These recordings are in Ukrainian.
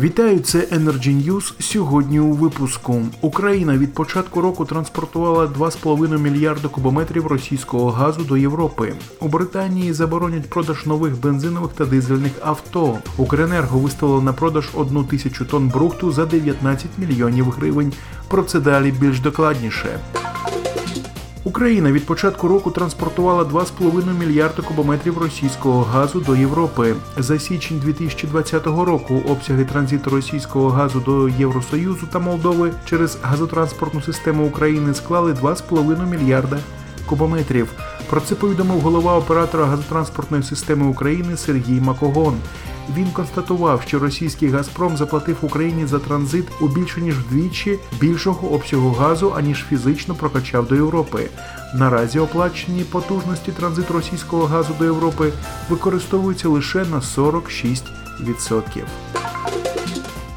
Вітаю, це Energy News. Сьогодні у випуску Україна від початку року транспортувала 2,5 мільярда кубометрів російського газу до Європи. У Британії заборонять продаж нових бензинових та дизельних авто. Укренерго виставило на продаж одну тисячу тонн брухту за 19 мільйонів гривень. Про це далі більш докладніше. Україна від початку року транспортувала 2,5 мільярда кубометрів російського газу до Європи. За січень 2020 року обсяги транзиту російського газу до Євросоюзу та Молдови через газотранспортну систему України склали 2,5 мільярда кубометрів. Про це повідомив голова оператора газотранспортної системи України Сергій Макогон. Він констатував, що російський Газпром заплатив Україні за транзит у більше ніж вдвічі більшого обсягу газу, аніж фізично прокачав до Європи. Наразі оплачені потужності транзиту російського газу до Європи використовуються лише на 46%.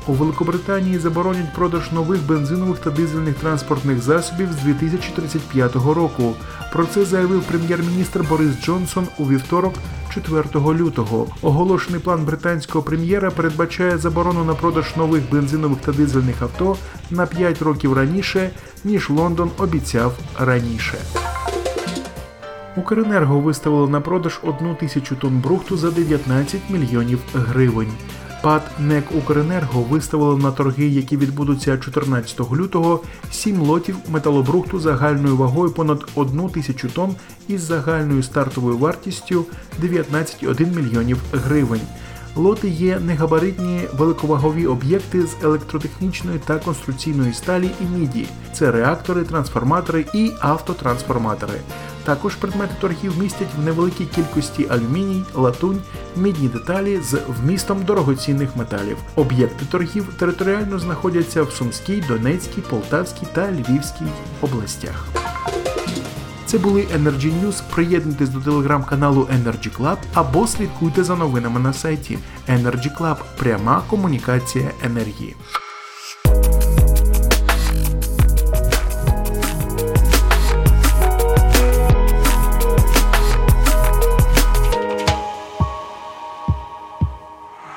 У Великобританії заборонять продаж нових бензинових та дизельних транспортних засобів з 2035 року. Про це заявив прем'єр-міністр Борис Джонсон у вівторок, 4 лютого. Оголошений план британського прем'єра передбачає заборону на продаж нових бензинових та дизельних авто на 5 років раніше, ніж Лондон обіцяв раніше. Укренерго виставило на продаж одну тисячу тонн брухту за 19 мільйонів гривень. ПАД НЕК Укренерго виставило на торги, які відбудуться 14 лютого, 7 лотів металобрухту загальною вагою понад 1 тисячу тонн із загальною стартовою вартістю 19,1 мільйонів гривень. Лоти є негабаритні великовагові об'єкти з електротехнічної та конструкційної сталі і міді. Це реактори, трансформатори і автотрансформатори. Також предмети торгів містять в невеликій кількості алюміній, латунь, мідні деталі з вмістом дорогоцінних металів. Об'єкти торгів територіально знаходяться в Сумській, Донецькій, Полтавській та Львівській областях. Це були Energy News. Приєднуйтесь до телеграм-каналу Energy Club або слідкуйте за новинами на сайті Energy Club. Пряма комунікація енергії.